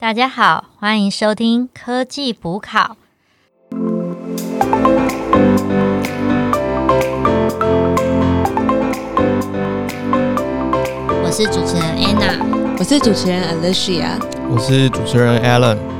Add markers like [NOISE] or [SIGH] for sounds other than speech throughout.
大家好，欢迎收听科技补考。我是主持人 Anna，我是主持人 Alicia，我是主持人 Alan。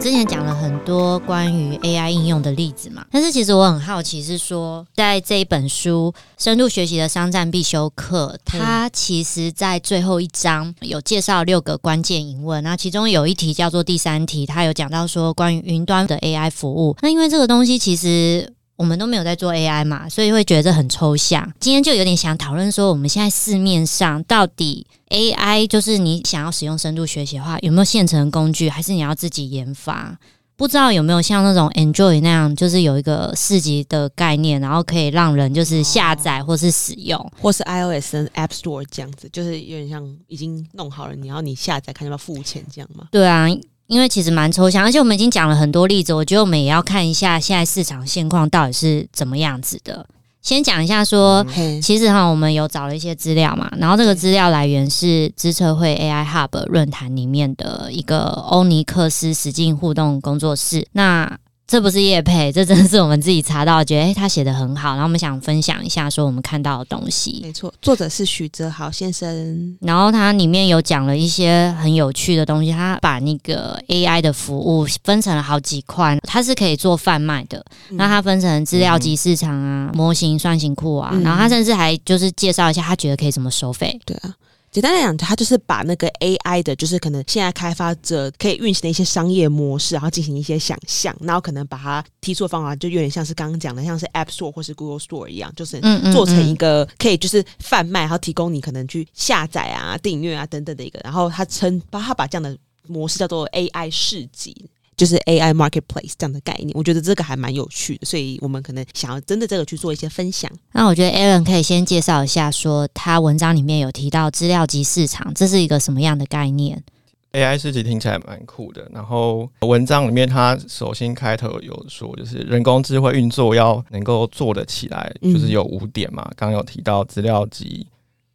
之前讲了很多关于 AI 应用的例子嘛，但是其实我很好奇，是说在这一本书《深度学习的商战必修课》，它其实在最后一章有介绍六个关键疑问，那其中有一题叫做第三题，它有讲到说关于云端的 AI 服务。那因为这个东西其实我们都没有在做 AI 嘛，所以会觉得这很抽象。今天就有点想讨论说，我们现在市面上到底 AI 就是你想要使用深度学习的话，有没有现成工具，还是你要自己研发？不知道有没有像那种 Enjoy 那样，就是有一个四级的概念，然后可以让人就是下载或是使用，或是 iOS 跟 App Store 这样子，就是有点像已经弄好了，你要你下载看要不要付钱这样吗？对啊，因为其实蛮抽象，而且我们已经讲了很多例子，我觉得我们也要看一下现在市场现况到底是怎么样子的。先讲一下说，嘿，其实哈，我们有找了一些资料嘛，然后这个资料来源是知策会 AI Hub 论坛里面的一个欧尼克斯实境互动工作室。那这不是叶配，这真的是我们自己查到，觉得诶他写的很好，然后我们想分享一下说我们看到的东西。没错，作者是许哲豪先生。然后他里面有讲了一些很有趣的东西，他把那个 AI 的服务分成了好几块，它是可以做贩卖的。那它分成资料集市场啊、模型算型库啊，嗯然后他甚至还就是介绍一下，他觉得可以怎么收费。对啊，简单来讲，它就是把那个 AI 的，就是可能现在开发者可以运行的一些商业模式，然后进行一些想象，然后可能把它提出的方法，就有点像是刚刚讲的，像是 App Store 或是 Google Store 一样，就是做成一嗯个可以就是贩卖，然后提供你可能去下载啊、订阅啊等等的一个，然后他称把他把这样的模式叫做 AI 市集。就是 AI marketplace 这样的概念，我觉得这个还蛮有趣的，所以我们可能想要针对这个去做一些分享。那我觉得 Aaron 可以先介绍一下，说他文章里面有提到资料集市场，这是一个什么样的概念？AI 市集听起来蛮酷的，然后文章里面它首先开头有说，就是人工智慧运作要能够做得起来，嗯就是有五点嘛。刚刚有提到资料集、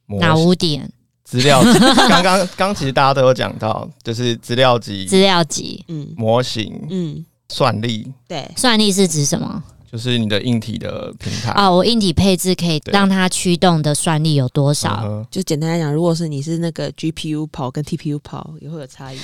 模哪五点？资料集，[LAUGHS] 刚刚刚其实大家都有讲到，就是资料集、资料集嗯模型、嗯，算力，对，算力是指什么？就是你的硬体的平台。啊，我硬体配置可以对让它驱动的算力有多少？就简单来讲，如果是你是那个 GPU 跑跟 TPU 跑，也会有差异。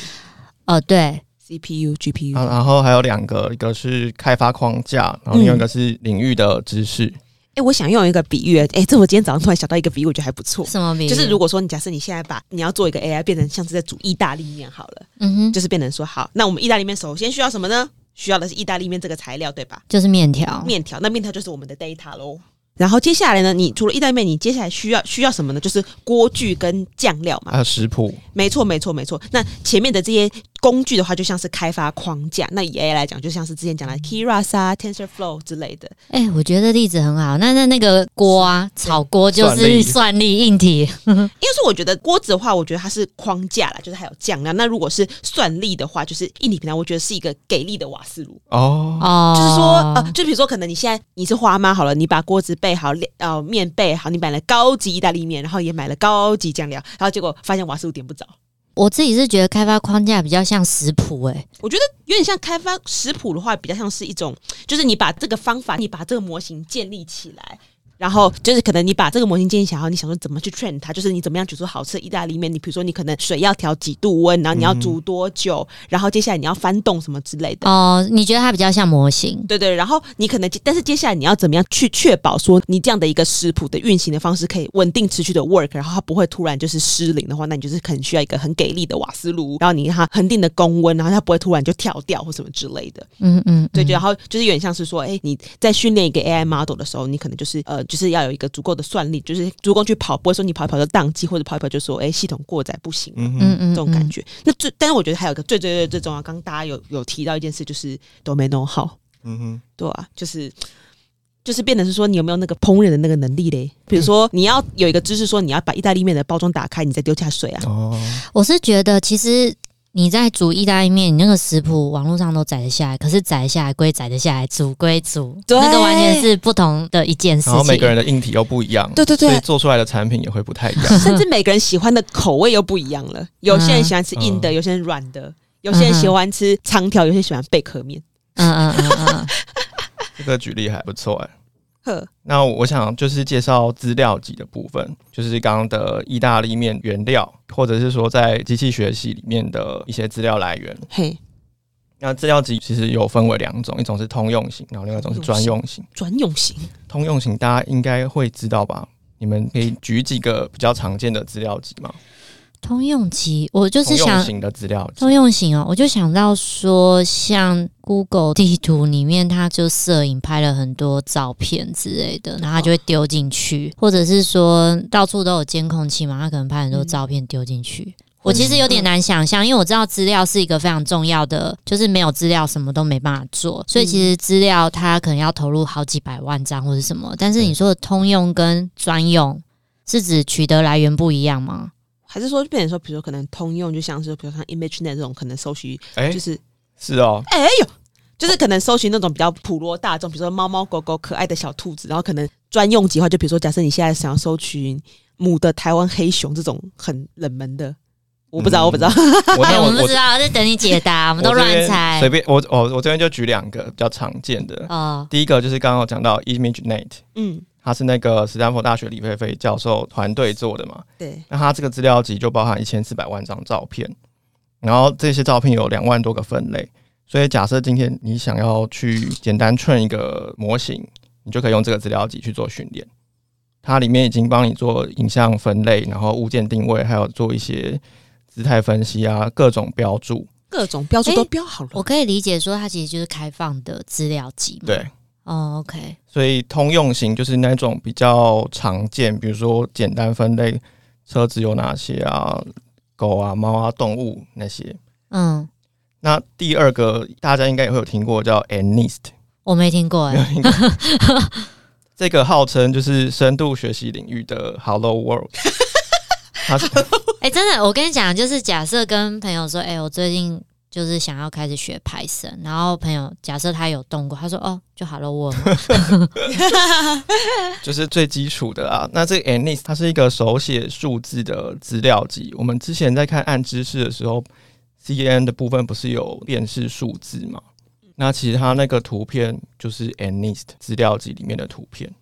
哦，对，CPU、GPU，、啊然后还有两个，一个是开发框架，然后另外一个是领域的知识。哎、我想用一个比喻，哎、这我今天早上突然想到一个比喻，我觉得还不错。什么比喻？就是如果说你假设你现在把你要做一个 AI 变成像是在煮意大利面好了，嗯哼，就是变成说好，那我们意大利面首先需要什么呢？需要的是意大利面这个材料，对吧？就是面条。面条，那面条就是我们的 data 喽。然后接下来呢，你除了意大利面，你接下来需要需要什么呢？就是锅具跟酱料嘛还。有食谱，没错，没错，没错。那前面的这些工具的话，就像是开发框架。那以 AI 来讲，就像是之前讲的 Keras 啊、TensorFlow 之类的。哎、我觉得例子很好。那那那个锅啊，炒锅就是算力硬体。[LAUGHS] 因为说我觉得锅子的话，我觉得它是框架啦，就是还有酱料。那如果是算力的话，就是硬体平台，我觉得是一个给力的瓦斯炉。哦，哦，就是说，呃，就比如说，可能你现在你是花妈好了，你把锅子备好，呃，面备好，你买了高级意大利面，然后也买了高级酱料，然后结果发现瓦斯炉点不着。我自己是觉得开发框架比较像食谱，哎，我觉得有点像开发食谱的话，比较像是一种，就是你把这个方法，你把这个模型建立起来。然后就是可能你把这个模型建立起来，然后你想说怎么去 train 它，就是你怎么样煮出好吃的意大利面。你比如说你可能水要调几度温，然后你要煮多久，然后接下来你要翻动什么之类的。哦，你觉得它比较像模型？对对，然后你可能，但是接下来你要怎么样去确保说你这样的一个食谱的运行的方式可以稳定持续的 work，然后它不会突然就是失灵的话，那你就是可能需要一个很给力的瓦斯炉，然后你让它恒定的供温，然后它不会突然就跳掉或什么之类的。嗯嗯，对，然后就是有点像是说，哎，你在训练一个 AI model 的时候，你可能就是呃，就是要有一个足够的算力，就是足够去跑，不会说你跑一跑就宕机，或者跑一跑就说，哎，系统过载不行。嗯哼，嗯嗯，嗯。这种感觉，那最，但是我觉得还有一个最最最最重要，刚刚大家有有提到一件事，就是 domain know how，嗯哼，对啊，就是就是变得是说你有没有那个烹饪的那个能力嘞？比如说你要有一个知识，说你要把意大利面的包装打开，你再丢下水啊。哦，我是觉得其实你在煮意大利面，你那个食谱网络上都载得下来，可是载得下来归载得下来，煮归煮，对那个完全是不同的一件事然后每个人。的硬体又不一样，对对对所以做出来的产品也会不太一样。甚至每个人喜欢的口味又不一样了。有些人喜欢吃硬的，嗯有些人软的，有些人喜欢吃长条，有些喜欢贝壳面。嗯嗯嗯嗯嗯，[LAUGHS] 这个举例还不错哎、呵，那我想就是介绍资料集的部分，就是刚刚的意大利面原料，或者是说在机器学习里面的一些资料来源。嘿，那资料集其实有分为两种，一种是通用型，然后另外一种是专用型。专用型。通用型大家应该会知道吧？你们可以举几个比较常见的资料集吗？通用集，我就是通用想型的资料通，用型哦，我就想到说，像 Google 地图里面，它就摄影拍了很多照片之类的，然后它就会丢进去，或者是说到处都有监控器嘛，它可能拍很多照片丢进去。我其实有点难想象，因为我知道资料是一个非常重要的，就是没有资料什么都没办法做，所以其实资料它可能要投入好几百万张或者什么。但是你说的通用跟专用，是指取得来源不一样吗？还是说，变成说，比如说可能通用，就像是比如像 ImageNet 这种，可能搜寻哎、就是是哦，哎呦，就是可能搜寻那种比较普罗大众，比如说猫猫狗狗可爱的小兔子，然后可能专用级的话，就比如说假设你现在想要搜寻母的台湾黑熊这种很冷门的，我不知道，嗯。我不知道，哎，我我们不知道，在等你解答，我们都乱猜。随。便我我我这边就举两个比较常见的。哦，第一个就是刚刚有讲到 ImageNet，嗯，它是那个斯坦福大学李飞飞教授团队做的嘛。对，那它这个资料集就包含一千四百万张照片，然后这些照片有两万多个分类。所以假设今天你想要去简单 train 一个模型，你就可以用这个资料集去做训练。它里面已经帮你做影像分类，然后物件定位，还有做一些姿态分析啊，各种标注。各种标注都标好了。我可以理解说，它其实就是开放的资料集嘛。对，哦，OK，所以通用型就是那种比较常见，比如说简单分类车子有哪些啊，狗啊、猫啊、动物那些。嗯，那第二个大家应该也会有听过叫 ANIST，我没听过哎。[LAUGHS] 这个号称就是深度学习领域的 Hello World。[LAUGHS] 哎，真的，我跟你讲，就是假设跟朋友说，哎，我最近就是想要开始学 Python，然后朋友假设他有动过，他说，哦，就好了，我。[LAUGHS] 就是最基础的啊。那这个 ANIST 它是一个手写数字的资料集。我们之前在看暗知识的时候，CNN 的部分不是有辨识数字吗？那其实它那个图片就是 ANIST 资料集里面的图片。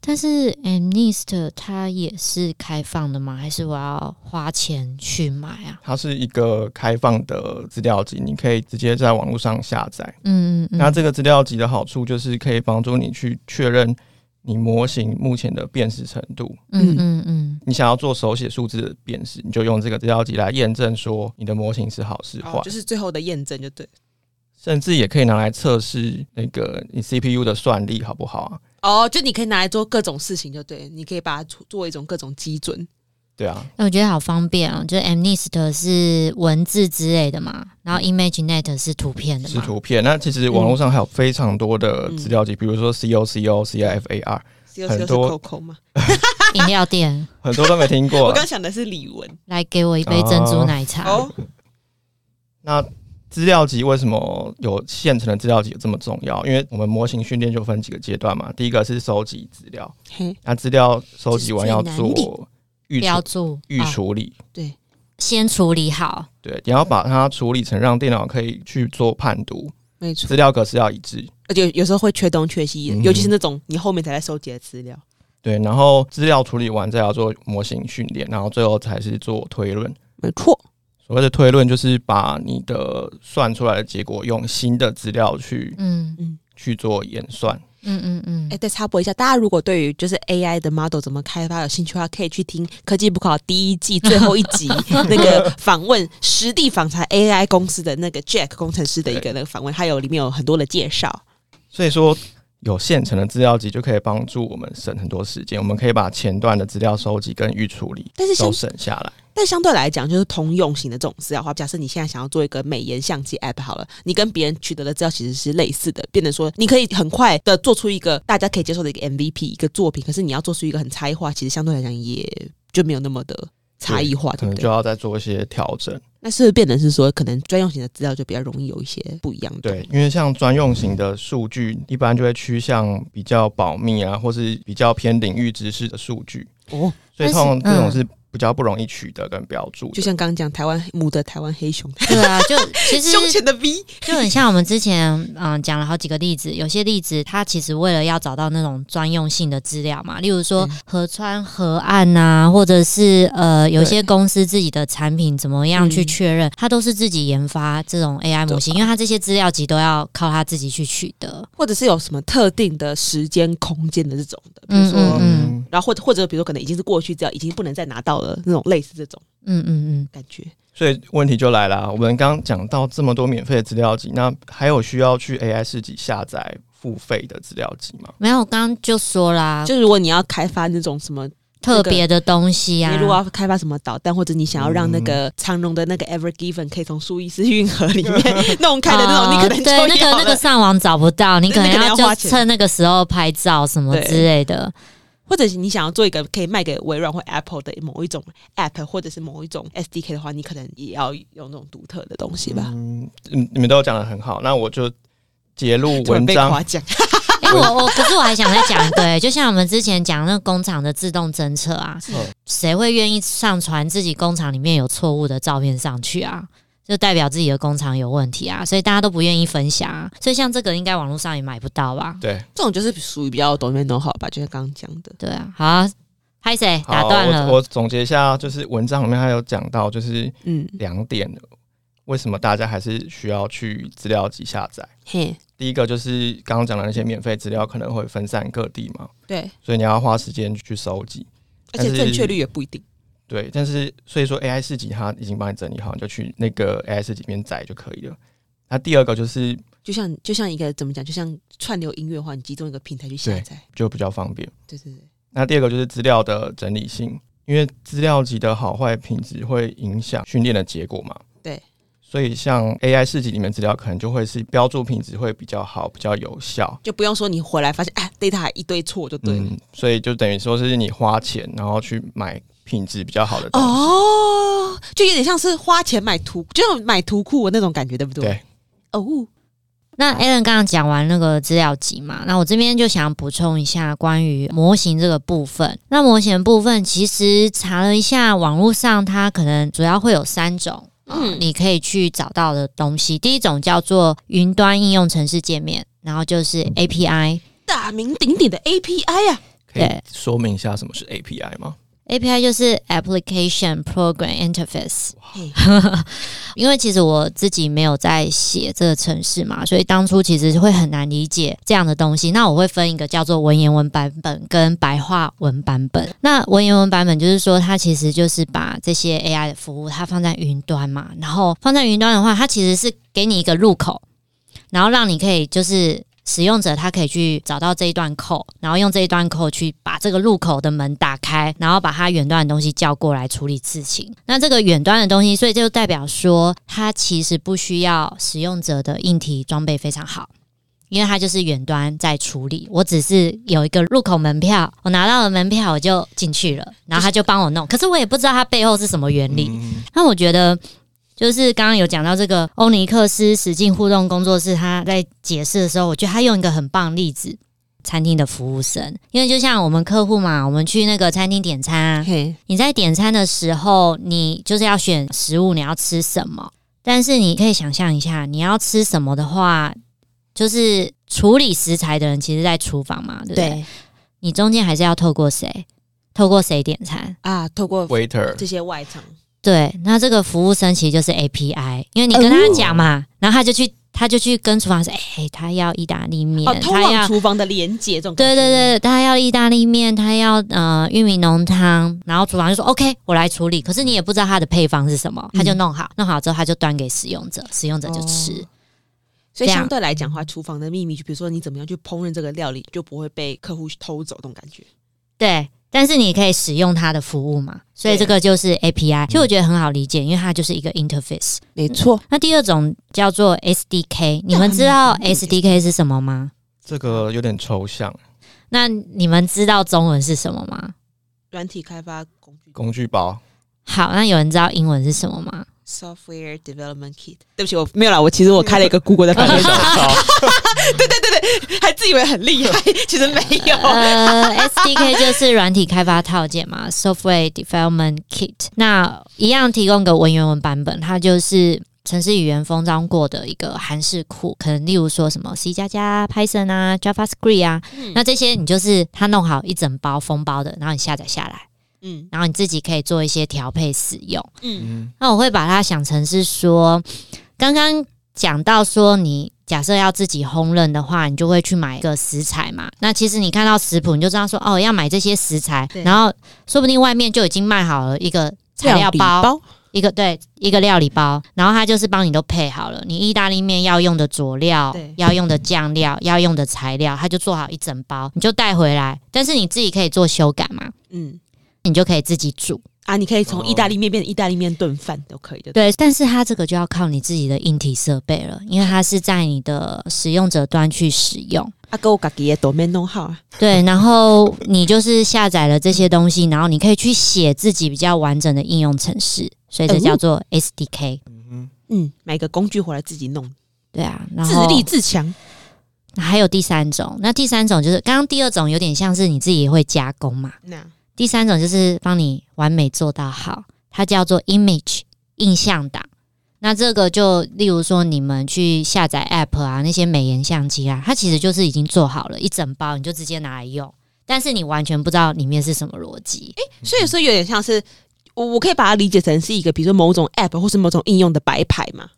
但是 Amnist 它也是开放的吗？还是我要花钱去买啊？它是一个开放的资料集，你可以直接在网络上下载。嗯嗯嗯。那这个资料集的好处就是可以帮助你去确认你模型目前的辨识程度。嗯嗯嗯，你想要做手写数字的辨识，你就用这个资料集来验证说你的模型是好是坏哦，就是最后的验证就对。甚至也可以拿来测试那个你 CPU 的算力好不好啊？哦，就你可以拿来做各种事情，就对，你可以把它做做一种各种基准。对啊，那我觉得好方便哦，就是 Amnist 是文字之类的嘛，然后 ImageNet 是图片的嘛。是图片。那其实网络上还有非常多的资料集，比如说 COCO、CIFAR，很多 Coco 吗？[LAUGHS] 饮料店很多都没听过啊。我刚想的是李玟。来给我一杯珍珠奶茶。哦，那资料集为什么有现成的资料集有这么重要？因为我们模型训练就分几个阶段嘛。第一个是收集资料，嘿，那资料收集完要做预标处注预哦处理。先处理好。对，你要把它处理成让电脑可以去做判读，没错。资料格式要一致。而且有时候会缺东缺西的，嗯尤其是那种你后面才在收集的资料。对，然后资料处理完再要做模型训练，然后最后才是做推论。没错，所谓的推论就是把你的算出来的结果用新的资料去嗯嗯去做演算。嗯嗯嗯哎、再插播一下，大家如果对于就是 AI 的 model 怎么开发有兴趣的话，可以去听科技不考第一季最后一集 [LAUGHS] 那个访问实地访查 AI 公司的那个 Jack 工程师的一个那个访问，还有里面有很多的介绍。所以说，有现成的资料集就可以帮助我们省很多时间。我们可以把前段的资料收集跟预处理但是都省下来。但相对来讲，就是通用型的这种资料的话，假设你现在想要做一个美颜相机 app 好了，你跟别人取得的资料其实是类似的，变得说你可以很快的做出一个大家可以接受的一个 MVP 一个作品，可是你要做出一个很差异化，其实相对来讲也就没有那么的差异化，对不对可能就？要再做一些调整。那是不是变成是说，可能专用型的资料就比较容易有一些不一样的？对，因为像专用型的数据，一般就会趋向比较保密啊，或是比较偏领域知识的数据。哦，所以通常这种嗯是比较不容易取得跟标注。就像刚刚讲台湾母的台湾黑熊，[LAUGHS] 对啊，就 [LAUGHS] 其实胸前的 V，[LAUGHS] 就很像我们之前嗯讲了好几个例子，有些例子它其实为了要找到那种专用性的资料嘛，例如说嗯河川河岸呐、或者是呃有些公司自己的产品怎么样去嗯确认，它都是自己研发这种 AI 模型，因为它这些资料集都要靠它自己去取得。或者是有什么特定的时间空间的这种的，比如嗯说，嗯嗯然后或者或者比如说可能已经是过去资料，已经不能再拿到了那种类似这种嗯嗯嗯，感觉。所以问题就来了，我们刚刚讲到这么多免费的资料集，那还有需要去 AI 市集下载付费的资料集吗？没有，我刚刚就说啦，就如果你要开发那种什么，特别的东西啊你，如果要开发什么导弹，或者你想要让那个长荣的那个 Ever Given 可以从苏伊士运河里面 [LAUGHS] 弄开的那种，你可能对那个那个上网找不到，你可能要就趁那个时候拍照什么之类的。或者是你想要做一个可以卖给微软或 Apple 的某一种 App，或者是某一种 SDK 的话，你可能也要用那种独特的东西吧。嗯，嗯你们都讲的很好，那我就截录文章哎、我我可是我还想再讲一个、欸，就像我们之前讲那个工厂的自动侦测啊，嗯谁会愿意上传自己工厂里面有错误的照片上去啊？就代表自己的工厂有问题啊，所以大家都不愿意分享、啊。所以像这个，应该网络上也买不到吧？对，这种就是属于比较懂面懂好吧，就像刚刚讲的。对啊，好啊，拍谁打好，断了？我我总结一下，就是文章里面还有讲到，就是嗯，两点，为什么大家还是需要去资料集下载？嘿，第一个就是刚刚讲的那些免费资料可能会分散各地嘛，对，所以你要花时间去收集。而且正确率也不一定。对，但是所以说 AI 四级它已经帮你整理好，你就去那个 AI 四级里面载就可以了。那第二个就是就像就像一个怎么讲，就像串流音乐的话，你集中一个平台去下载。就比较方便。对对对，那第二个就是资料的整理性，因为资料集的好坏品质会影响训练的结果嘛。对，所以像 AI 四级里面资料可能就会是标注品质会比较好，比较有效。就不用说你回来发现哎，data 还一堆错就对了。嗯，所以就等于说是你花钱然后去买品质比较好的东西。哦，就有点像是花钱买图，就像买图库的那种感觉，对不对？对。哦，那 Alan 刚刚讲完那个资料集嘛，那我这边就想补充一下关于模型这个部分。那模型的部分其实查了一下，网络上它可能主要会有三种，嗯嗯，你可以去找到的东西。第一种叫做云端应用程式界面，然后就是 API。大名鼎鼎的 API 啊，可以对说明一下什么是 API 吗？API 就是 Application Program Interface，[LAUGHS] 因为其实我自己没有在写这个程式嘛，所以当初其实会很难理解这样的东西。那我会分一个叫做文言文版本跟白话文版本。那文言文版本就是说，它其实就是把这些 AI 的服务它放在云端嘛，然后放在云端的话，它其实是给你一个入口，然后让你可以就是。使用者他可以去找到这一段 code，然后用这一段 code 去把这个入口的门打开，然后把它远端的东西叫过来处理事情。那这个远端的东西，所以就代表说，它其实不需要使用者的硬体装备非常好。因为它就是远端在处理，我只是有一个入口门票，我拿到了门票我就进去了，然后他就帮我弄，可是我也不知道它背后是什么原理。嗯，那我觉得，就是刚刚有讲到这个欧尼克斯实境互动工作室，他在解释的时候，我觉得他用一个很棒的例子。餐厅的服务生，因为就像我们客户嘛，我们去那个餐厅点餐你在点餐的时候，你就是要选食物，你要吃什么？但是你可以想象一下，你要吃什么的话，就是处理食材的人，其实在厨房嘛，对不对？对你中间还是要透过谁？透过谁点餐？啊，透过 waiter 这些外场，对，那这个服务生其实就是 API，因为你跟他讲嘛，然后他就去，他就去跟厨房说，哎、他要意大利面，哦，他要。厨房的连接这种对对对，他要意大利面，他要呃玉米浓汤，然后厨房就说 OK，我来处理。可是你也不知道它的配方是什么，他就弄好，弄好之后他就端给使用者，使用者就吃。哦所以相对来讲的话，厨房的秘密，就比如说你怎么样去烹饪这个料理，就不会被客户偷走，这种感觉。对，但是你可以使用它的服务嘛，所以这个就是 API。其实我觉得很好理解，因为它就是一个 interface。没错，那第二种叫做 SDK，你们知道 SDK 是什么吗？这个有点抽象，那你们知道中文是什么吗？软体开发工具工具包好，那有人知道英文是什么吗？（Software Development Kit）。对不起，我没有啦，我其实我开了一个 Google 的翻译手，[LAUGHS] [LAUGHS] [LAUGHS] 抄，它还自以为很厉害，[LAUGHS] 其实没有。呃，SDK 就是软体开发套件嘛，Software Development Kit。那一样提供个文言文版本，它就是城市语言封装过的一个函式库，可能例如说什么 C 加加、Python 啊、JavaScript 啊，那这些你就是它弄好一整包封包的，然后你下载下来，嗯然后你自己可以做一些调配使用。嗯嗯那我会把它想成是说，刚刚讲到说你。假设要自己烹饪的话，你就会去买一个食材嘛。那其实你看到食谱，你就知道说哦，要买这些食材，对然后说不定外面就已经卖好了一个材料理包，包，一个对一个料理包，然后它就是帮你都配好了，你意大利面要用的佐料对、要用的酱料、要用的材料，它就做好一整包，你就带回来。但是你自己可以做修改嘛，嗯你就可以自己煮。啊，你可以从意大利面变成意大利面炖饭都可以的。对，但是它这个就要靠你自己的硬体设备了，因为它是在你的使用者端去使用。啊，给我自己的 domain 弄好啊。对，然后你就是下载了这些东西，然后你可以去写自己比较完整的应用程式，所以这叫做 SDK。嗯嗯，买个工具回来自己弄，对啊，然后自立自强。还有第三种，那第三种就是刚刚第二种有点像是你自己也会加工嘛，那第三种就是帮你完美做到好，它叫做 image 印象档。那这个就例如说你们去下载 app 啊，那些美颜相机啊，它其实就是已经做好了一整包，你就直接拿来用，但是你完全不知道里面是什么逻辑诶。所以说有点像是我我可以把它理解成是一个，比如说某种 app 或是某种应用的白牌嘛。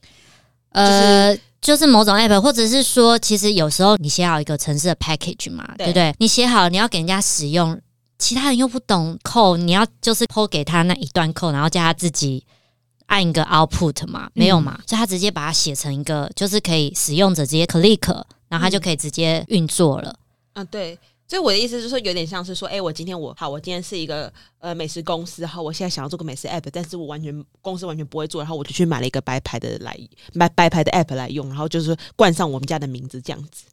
呃，就是某种 app，或者是说，其实有时候你写好一个城市的 package 嘛，对对不对？你写好，你要给人家使用，其他人又不懂 code，你要就是 PO 给他那一段 code，然后叫他自己按一个 output 嘛，没有嘛？所以他直接把它写成一个，就是可以使用者直接 click，然后他就可以直接运作了。嗯，对。所以我的意思就是说，有点像是说，哎、我今天我好，我今天是一个呃美食公司，然后，我现在想要做个美食 app，但是我完全公司完全不会做，然后我就去买了一个白牌的来买白牌的 app 来用，然后就是冠上我们家的名字这样子，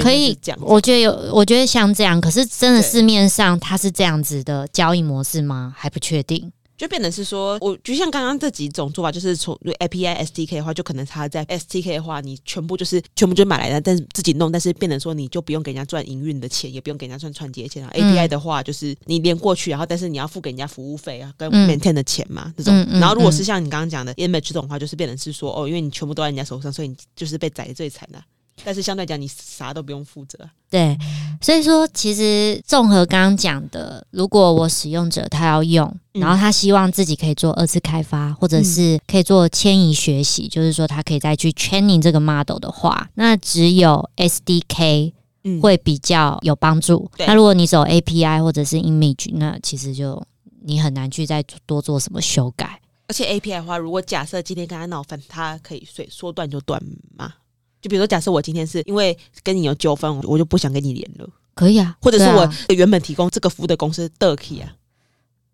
可以这样。我觉得有，我觉得像这样，可是真的市面上它是这样子的交易模式吗？还不确定。就变成是说，我就像刚刚这几种做法，就是从 API SDK 的话，就可能它在 SDK 的话，你全部就是全部就买来的，但是自己弄，但是变成说你就不用给人家赚营运的钱，也不用给人家赚串接钱啊。嗯 API 的话，就是你连过去，然后但是你要付给人家服务费啊，跟嗯 maintain 的钱嘛，这种。然后如果是嗯像你刚刚讲的 image 这种话，就是变成是说，哦，因为你全部都在人家手上，所以你就是被宰的最惨的、但是相对来讲，你啥都不用负责。对，所以说其实综合刚刚讲的，如果我使用者他要用，嗯然后他希望自己可以做二次开发，或者是可以做迁移学习，就是说他可以再去 training 这个 model 的话，那只有 SDK 嗯，会比较有帮助。对那如果你走 API 或者是 image，那其实就你很难去再多做什么修改。而且 API 的话，如果假设今天跟他闹翻，他可以说说断就断吗？就比如说，假设我今天是因为跟你有纠纷，我就不想跟你联络，可以啊，或者是我原本提供这个服务的公司的 key 啊，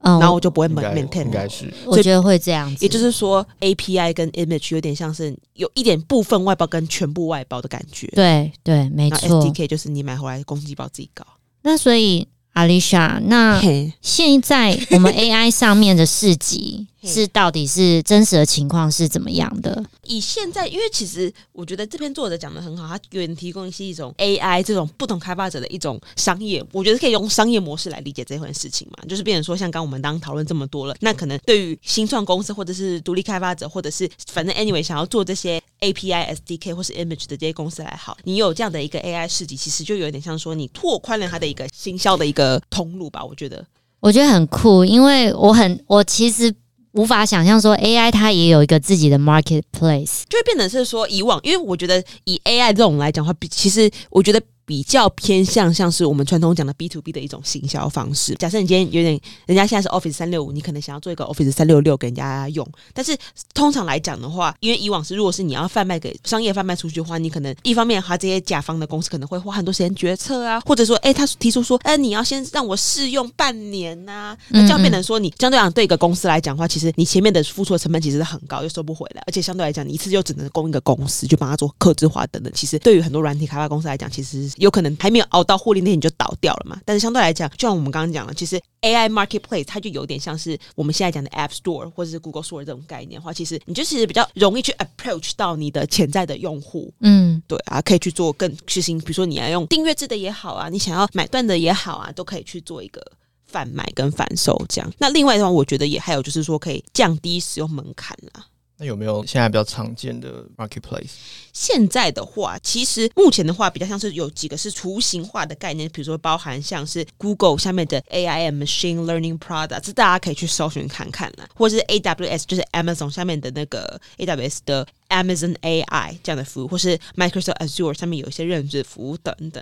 嗯，然后我就不会 maintain 应该是我觉得会这样子，也就是说，API 跟 image 有点像是有一点部分外包跟全部外包的感觉。对对，没那错。SDK 就是你买回来公鸡包自己搞。那所以 Alicia，那，现在我们 AI 上面的市集嘿是到底是真实的情况是怎么样的？以现在，因为其实我觉得这篇作者讲的很好，他给人提供是一种 AI 这种不同开发者的一种商业，我觉得可以用商业模式来理解这件事情嘛。就是变成说，像刚我们刚刚讨论这么多了，那可能对于新创公司或者是独立开发者，或者是反正 anyway 想要做这些 API、SDK 或是 image 的这些公司来好，你有这样的一个 AI 市集，其实就有点像说你拓宽了它的一个行销的一个通路吧。我觉得，我觉得很酷，因为我很我其实无法想象说 AI 它也有一个自己的 marketplace。就会变成是说以往，因为我觉得以 AI 这种来讲的话，比其实我觉得比较偏向像是我们传统讲的 B to B 的一种行销方式。假设你今天有点，人家现在是 Office 三六五，你可能想要做一个 Office 三六六给人家用，但是通常来讲的话，因为以往是如果是你要贩卖给商业贩卖出去的话，你可能一方面他这些甲方的公司可能会花很多时间决策啊，或者说，哎，他提出说，哎，你要先让我试用半年呐、那这样变成说你相对来讲对一个公司来讲的话，其实你前面的付出的成本其实是很高，又收不回来，而且相对来讲，你一次就只能供一个公司，就帮他做客制化等等。其实对于很多软体开发公司来讲，其实有可能还没有熬到获利那天你就倒掉了嘛。但是相对来讲，就像我们刚刚讲了，其实 AI marketplace 它就有点像是我们现在讲的 App Store 或者是 Google Store 这种概念的话，其实你就其实比较容易去 approach 到你的潜在的用户。嗯，对啊，可以去做更实行，比如说你要用订阅制的也好啊，你想要买断的也好啊，都可以去做一个贩卖跟贩售这样。那另外的话，我觉得也还有就是说可以降低使用门槛啦。那有没有现在比较常见的 marketplace？现在的话，其实目前的话比较像是有几个是雏形化的概念，比如说包含像是 Google 下面的 AI and Machine Learning Product，这大家可以去搜寻看看啦，或者是 AWS 就是 Amazon 下面的那个 AWS 的 Amazon AI 这样的服务，或是 Microsoft Azure 上面有一些认知服务等等。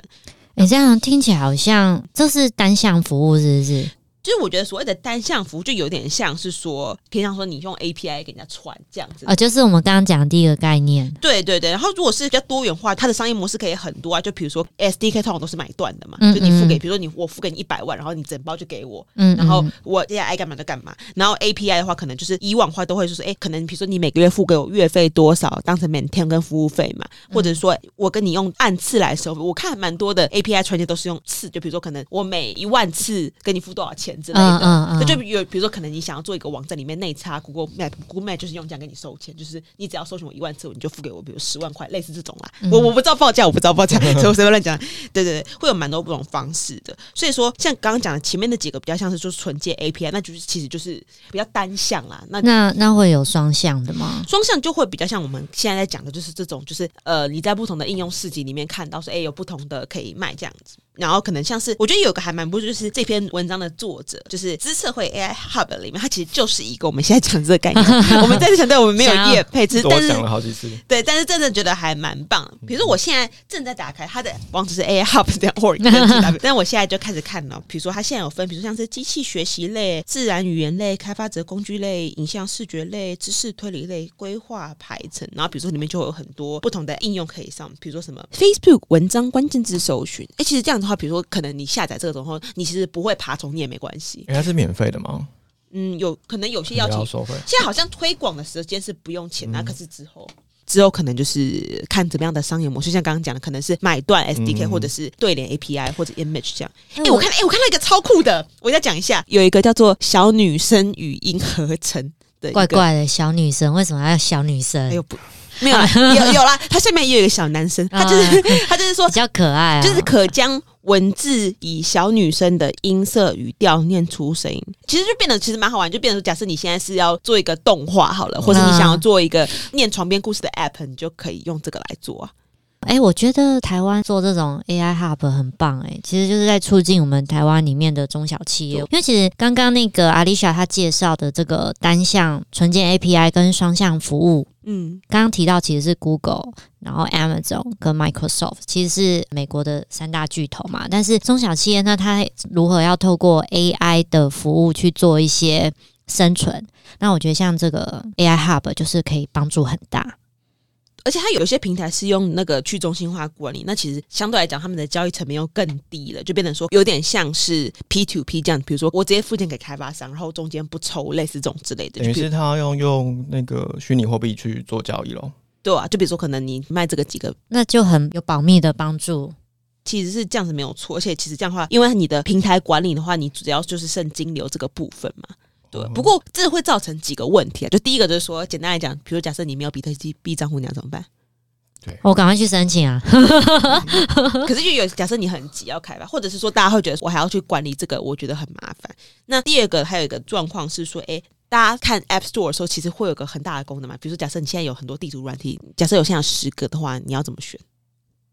你、这样听起来好像这是单向服务，是不是？就是我觉得所谓的单向服务，就有点像是说，平常说你用 API 给人家传这样子。啊，就是我们刚刚讲的第一个概念。对对对，然后如果是比较多元化，它的商业模式可以很多啊。就比如说 SDK 通常都是买断的嘛，嗯就你付给，嗯比如说你我付给你一百万，然后你整包就给我，嗯，然后嗯我现在爱干嘛就干嘛。然后 API 的话，可能就是以往的话都会就是，哎，可能比如说你每个月付给我月费多少，当成 maintain 跟服务费嘛，或者说我跟你用按次来收费。我看蛮多的 API 传接都是用次，就比如说可能我每一万次跟你付多少钱之类的。嗯嗯嗯那就有比如说，可能你想要做一个网站里面内插 Google Map，Google Map 就是用这样跟你收钱，就是你只要搜寻我一万次，你就付给我，比如十万块，类似这种啦。嗯我我不知道报价，我不知道报价，[LAUGHS] 所以我随便乱讲。对对对，会有蛮多不同方式的。所以说，像刚刚讲的前面的几个比较像是就是纯借 API，那就是其实就是比较单向啦。那那那会有双向的吗？双向就会比较像我们现在在讲的，就是这种，就是呃，你在不同的应用市集里面看到说，哎，有不同的可以卖这样子。然后可能像是，我觉得有个还蛮不错，就是这篇文章的作者，就是资策会 AI Hub 里面，它其实就是一个我们现在讲这个概念。[LAUGHS] 我们再次强调，我们没有业配，只是但是讲了好几次。对，但是真的觉得还蛮棒。比如说，我现在正在打开它的网址是 AI Hub 点 org，但我现在就开始看了。比如说，它现在有分，比如说像是机器学习类、自然语言类、开发者工具类、影像视觉类、知识推理类、规划排程。然后，比如说里面就会有很多不同的应用可以上，比如说什么 Facebook 文章关键字搜寻。哎，其实这样的话，比如说可能你下载这个之后，你其实不会爬虫，你也没关系。哎，它是免费的吗？嗯，有可能有些要提要收费。现在好像推广的时间是不用钱啊，嗯可是之后之后可能就是看怎么样的商业模式，像刚刚讲的，可能是买断 SDK、嗯或者是对联 API 或者 Image 这样。哎、哎我看，哎、我看到一个超酷的，我再讲一下，有一个叫做小女生语音合成的，怪怪的小女生为什么要小女生？哎呦不。没有啦，[LAUGHS] 有有啦，它下面也有一个小男生，他就是、他就是说比，较可爱啊，就是可将文字以小女生的音色语调念出声音，其实就变得其实蛮好玩，就变成，假设你现在是要做一个动画好了，或者你想要做一个念床边故事的 app，你就可以用这个来做啊。哎、我觉得台湾做这种 AI Hub 很棒、哎，其实就是在促进我们台湾里面的中小企业。因为其实刚刚那个阿丽莎她介绍的这个单向纯件 API 跟双向服务，嗯，刚刚提到其实是 Google，然后 Amazon 跟 Microsoft，其实是美国的三大巨头嘛。但是中小企业呢，它如何要透过 AI 的服务去做一些生存？那我觉得像这个 AI Hub 就是可以帮助很大。而且它有一些平台是用那个去中心化管理，那其实相对来讲，他们的交易成本又更低了，就变成说有点像是 P to P 这样，比如说我直接付钱给开发商，然后中间不抽，类似这种之类的。等于就是他要用那个虚拟货币去做交易咯。对啊，就比如说可能你卖这个几个那就很有保密的帮助。其实是这样子没有错，而且其实这样的话，因为你的平台管理的话，你主要就是剩金流这个部分嘛。对，哦不过这会造成几个问题啊。就第一个就是说，简单来讲，比如假设你没有比特币账户，你要怎么办？我赶快去申请啊！[LAUGHS] 可是就有假设你很急要开发，或者是说大家会觉得我还要去管理这个，我觉得很麻烦。那第二个还有一个状况是说，诶，大家看 App Store 的时候，其实会有个很大的功能嘛。比如说，假设你现在有很多地图软体，假设有现在有十个的话，你要怎么选？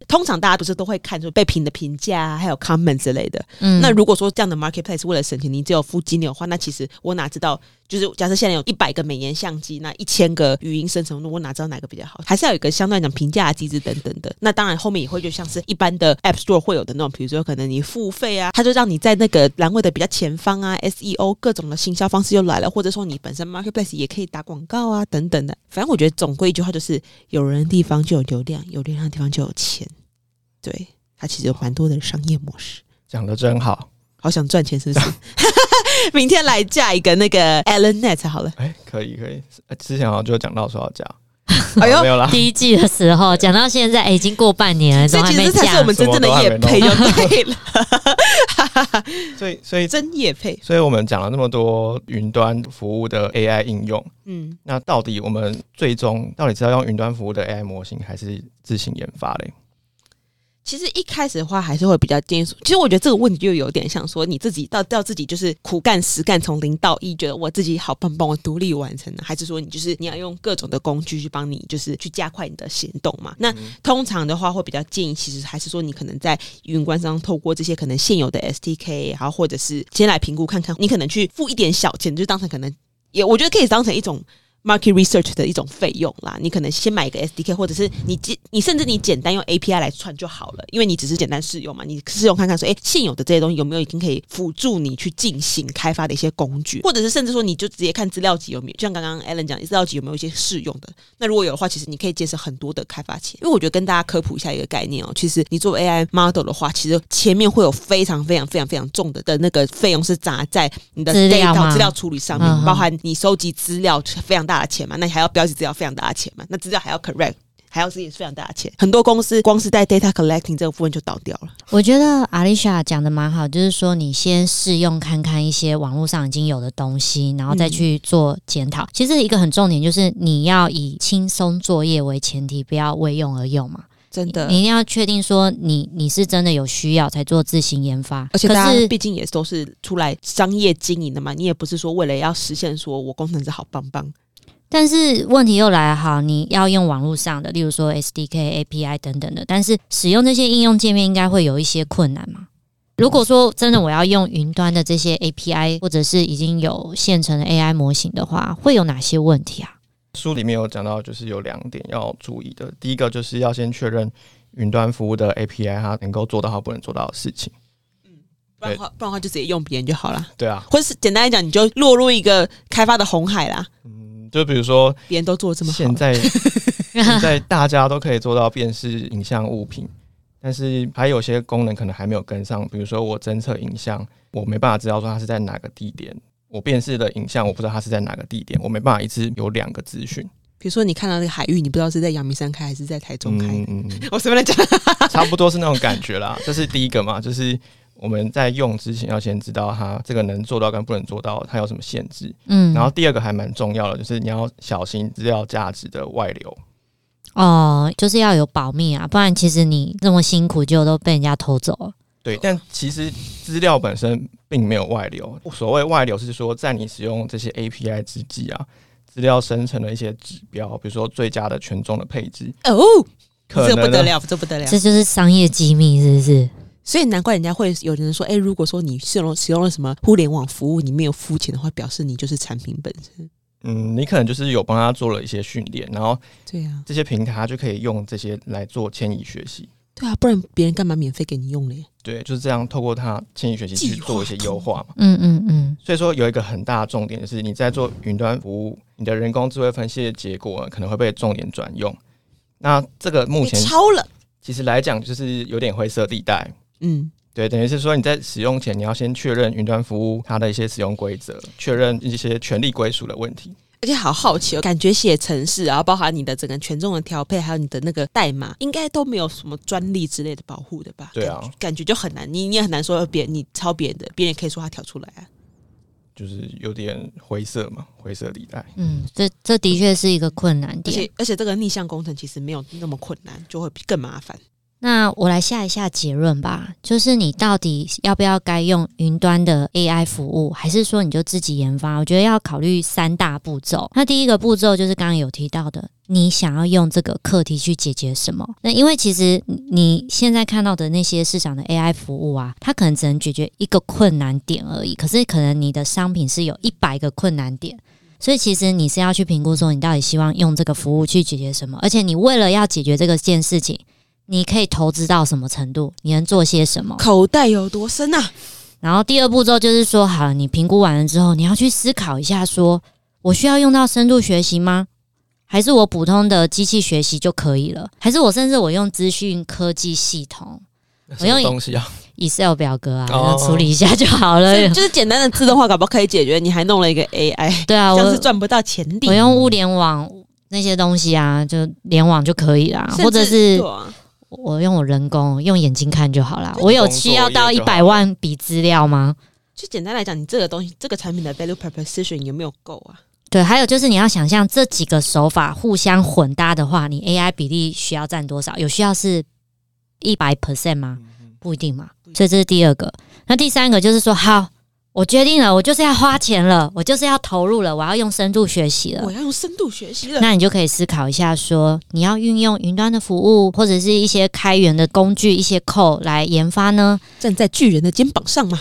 通常大家不是都会看，就是被评的评价啊，还有 comment 之类的。嗯，那如果说这样的 marketplace 为了省钱，你只有付金流的话，那其实我哪知道？就是假设现在有一百个美颜相机，那一千个语音生成，我哪知道哪个比较好？还是要有一个相对来讲评价的机制等等的。那当然后面也会就像是一般的 App Store 会有的那种，比如说可能你付费啊，它就让你在那个栏位的比较前方啊，SEO 各种的行销方式又来了，或者说你本身 marketplace 也可以打广告啊等等的。反正我觉得总归一句话就是，有人的地方就有流量，有流量的地方就有钱。对，它其实有蛮多的商业模式。讲的真好，好想赚钱，是不是？[LAUGHS] [LAUGHS] 明天来架一个那个 Alan Net 好了。哎，可以可以。呃之前好像就讲到说要加，[LAUGHS] 哎呦没有啦，第一季的时候讲到现在，哎已经过半年了，所以其实才是我降。们真正的业配，就对了，[LAUGHS] 所以所以真业配。所以我们讲了那么多云端服务的 AI 应用，嗯，那到底我们最终到底是要用云端服务的 AI 模型，还是自行研发嘞？其实一开始的话，还是会比较建议说。其实我觉得这个问题就有点像说，你自己到到自己就是苦干实干，从零到一，觉得我自己好棒棒，我独立完成了，还是说你就是你要用各种的工具去帮你，就是去加快你的行动嘛？那通常的话，会比较建议，其实还是说你可能在云端上透过这些可能现有的 SDK，然后或者是先来评估看看，你可能去付一点小钱，就当成可能也我觉得可以当成一种。Market research 的一种费用啦，你可能先买一个 SDK，或者是你简你甚至你简单用 API 来串就好了，因为你只是简单试用嘛，你试用看看说，哎、现有的这些东西有没有已经可以辅助你去进行开发的一些工具，或者是甚至说你就直接看资料集有没有，就像刚刚 Alan 讲，资料集有没有一些适用的，那如果有的话，其实你可以节省很多的开发钱，因为我觉得跟大家科普一下一个概念哦，其实你做 AI model 的话，其实前面会有非常非常非常非常重的的那个费用是砸在你的资料 data 资料处理上面，包含你收集资料非常大的钱嘛，那你还要标记资料非常大的钱嘛，那资料还要 correct。还要自己非常大的钱，很多公司光是在 data collecting 这个部分就倒掉了。我觉得 Alicia 讲的蛮好，就是说你先试用看看一些网络上已经有的东西，然后再去做检讨。其实一个很重点就是你要以轻松作业为前提，不要为用而用嘛。真的你一定要确定说你你是真的有需要才做自行研发，而且大家毕竟也都是出来商业经营的嘛，你也不是说为了要实现说我工程师好棒棒，但是问题又来了，好，你要用网络上的，例如说 SDK、API 等等的，但是使用这些应用界面应该会有一些困难嘛？如果说真的我要用云端的这些 API，或者是已经有现成的 AI 模型的话，会有哪些问题啊？书里面有讲到，就是有两点要注意的。第一个就是要先确认云端服务的 API 它能够做到它不能做到的事情。不然的话不然的话就直接用别人就好了，对啊，或者是简单来讲，你就落入一个开发的红海啦，嗯，就比如说别人都做这么好现，在 [LAUGHS] 现在大家都可以做到辨识影像物品，但是还有些功能可能还没有跟上。比如说我侦测影像，我没办法知道说它是在哪个地点。我辨识的影像，我不知道它是在哪个地点，我没办法一次有两个资讯。比如说你看到那个海域，你不知道是在阳明山开还是在台中开，嗯嗯嗯，我随便讲，差不多是那种感觉啦。这是第一个嘛，就是我们在用之前要先知道它这个能做到跟不能做到，它有什么限制。嗯，然后第二个还蛮重要的，就是你要小心资料价值的外流。哦，就是要有保密啊，不然其实你这么辛苦就都被人家偷走了。对，但其实资料本身并没有外流。所谓外流是说，在你使用这些 API 之际啊，资料生成的一些指标，比如说最佳的权重的配置，哦，可能这不得了，这不得了。这就是商业机密，是不是？所以难怪人家会有人说，哎、如果说你使用使用了什么互联网服务，你没有付钱的话，表示你就是产品本身。嗯，你可能就是有帮他做了一些训练，然后对啊，这些平台它就可以用这些来做迁移学习。对啊，不然别人干嘛免费给你用嘞？对，就是这样，透过它迁移学习去做一些优化嘛。嗯嗯嗯，所以说有一个很大的重点就是你在做云端服务，你的人工智慧分析的结果可能会被重点转用。那这个目前你超了，其实来讲就是有点灰色地带。嗯，对，等于是说你在使用前，你要先确认云端服务它的一些使用规则，确认一些权利归属的问题。而且好好奇哦，感觉写程式，然后包含你的整个权重的调配，还有你的那个代码，应该都没有什么专利之类的保护的吧？对啊感觉，感觉就很难，你你也很难说别人你抄别人的，别人也可以说他调出来啊。就是有点灰色嘛，灰色地带。嗯，这这的确是一个困难而。且而且这个逆向工程其实没有那么困难，就会更麻烦。那我来下一下结论吧，就是你到底要不要该用云端的 AI 服务，还是说你就自己研发？我觉得要考虑三大步骤。那第一个步骤就是刚刚有提到的，你想要用这个课题去解决什么？那因为其实你现在看到的那些市场的 AI 服务啊，它可能只能解决一个困难点而已，可是可能你的商品是有一百个困难点。所以其实你是要去评估说，你到底希望用这个服务去解决什么，而且你为了要解决这个件事情，你可以投资到什么程度？你能做些什么？口袋有多深啊？然后第二步骤就是说，好了，你评估完了之后，你要去思考一下说，我需要用到深度学习吗？还是我普通的机器学习就可以了？还是我甚至我用资讯科技系统我用东西啊？Excel 表格啊，哦处理一下就好了 [LAUGHS] 就是简单的自动化，搞不好可以解决。你还弄了一个 AI，[LAUGHS] 对啊，我是赚不到钱的。我用物联网那些东西啊，就联网就可以啦，或者是对啊我用我人工用眼睛看就好了。我有需要到一百万笔资料吗？就简单来讲，你这个东西这个产品的 value proposition 有没有够啊？对，还有就是你要想象这几个手法互相混搭的话，你 AI 比例需要占多少？有需要是一百 percent 吗？不一定嘛。所以这是第二个。那第三个就是说，好，我决定了，我就是要花钱了，我就是要投入了，我要用深度学习了我。要用深度学习了。那你就可以思考一下说你要运用云端的服务，或者是一些开源的工具、一些 code 来研发呢？站在巨人的肩膀上嘛，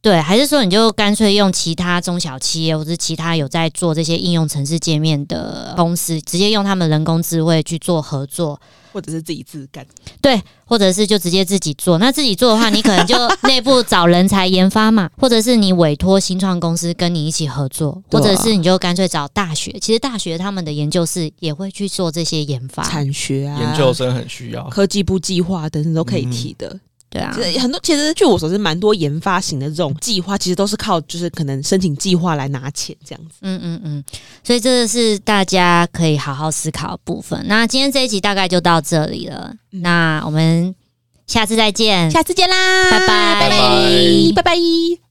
对，还是说你就干脆用其他中小企业或者是其他有在做这些应用城市界面的公司，直接用他们人工智慧去做合作，或者是自己自干。对，或者是就直接自己做。那自己做的话，你可能就 [LAUGHS] 内部找人才研发嘛，或者是你委托新创公司跟你一起合作，或者是你就干脆找大学。其实大学他们的研究室也会去做这些研发，产学啊，研究生很需要。科技部计划等等都可以提的。对啊其，实很多，其实据我所知，蛮多研发型的这种计划，其实都是靠就是可能申请计划来拿钱这样子。嗯嗯嗯，所以这是大家可以好好思考的部分。那今天这一集大概就到这里了，嗯那我们下次再见，下次见啦，拜拜拜拜，拜拜。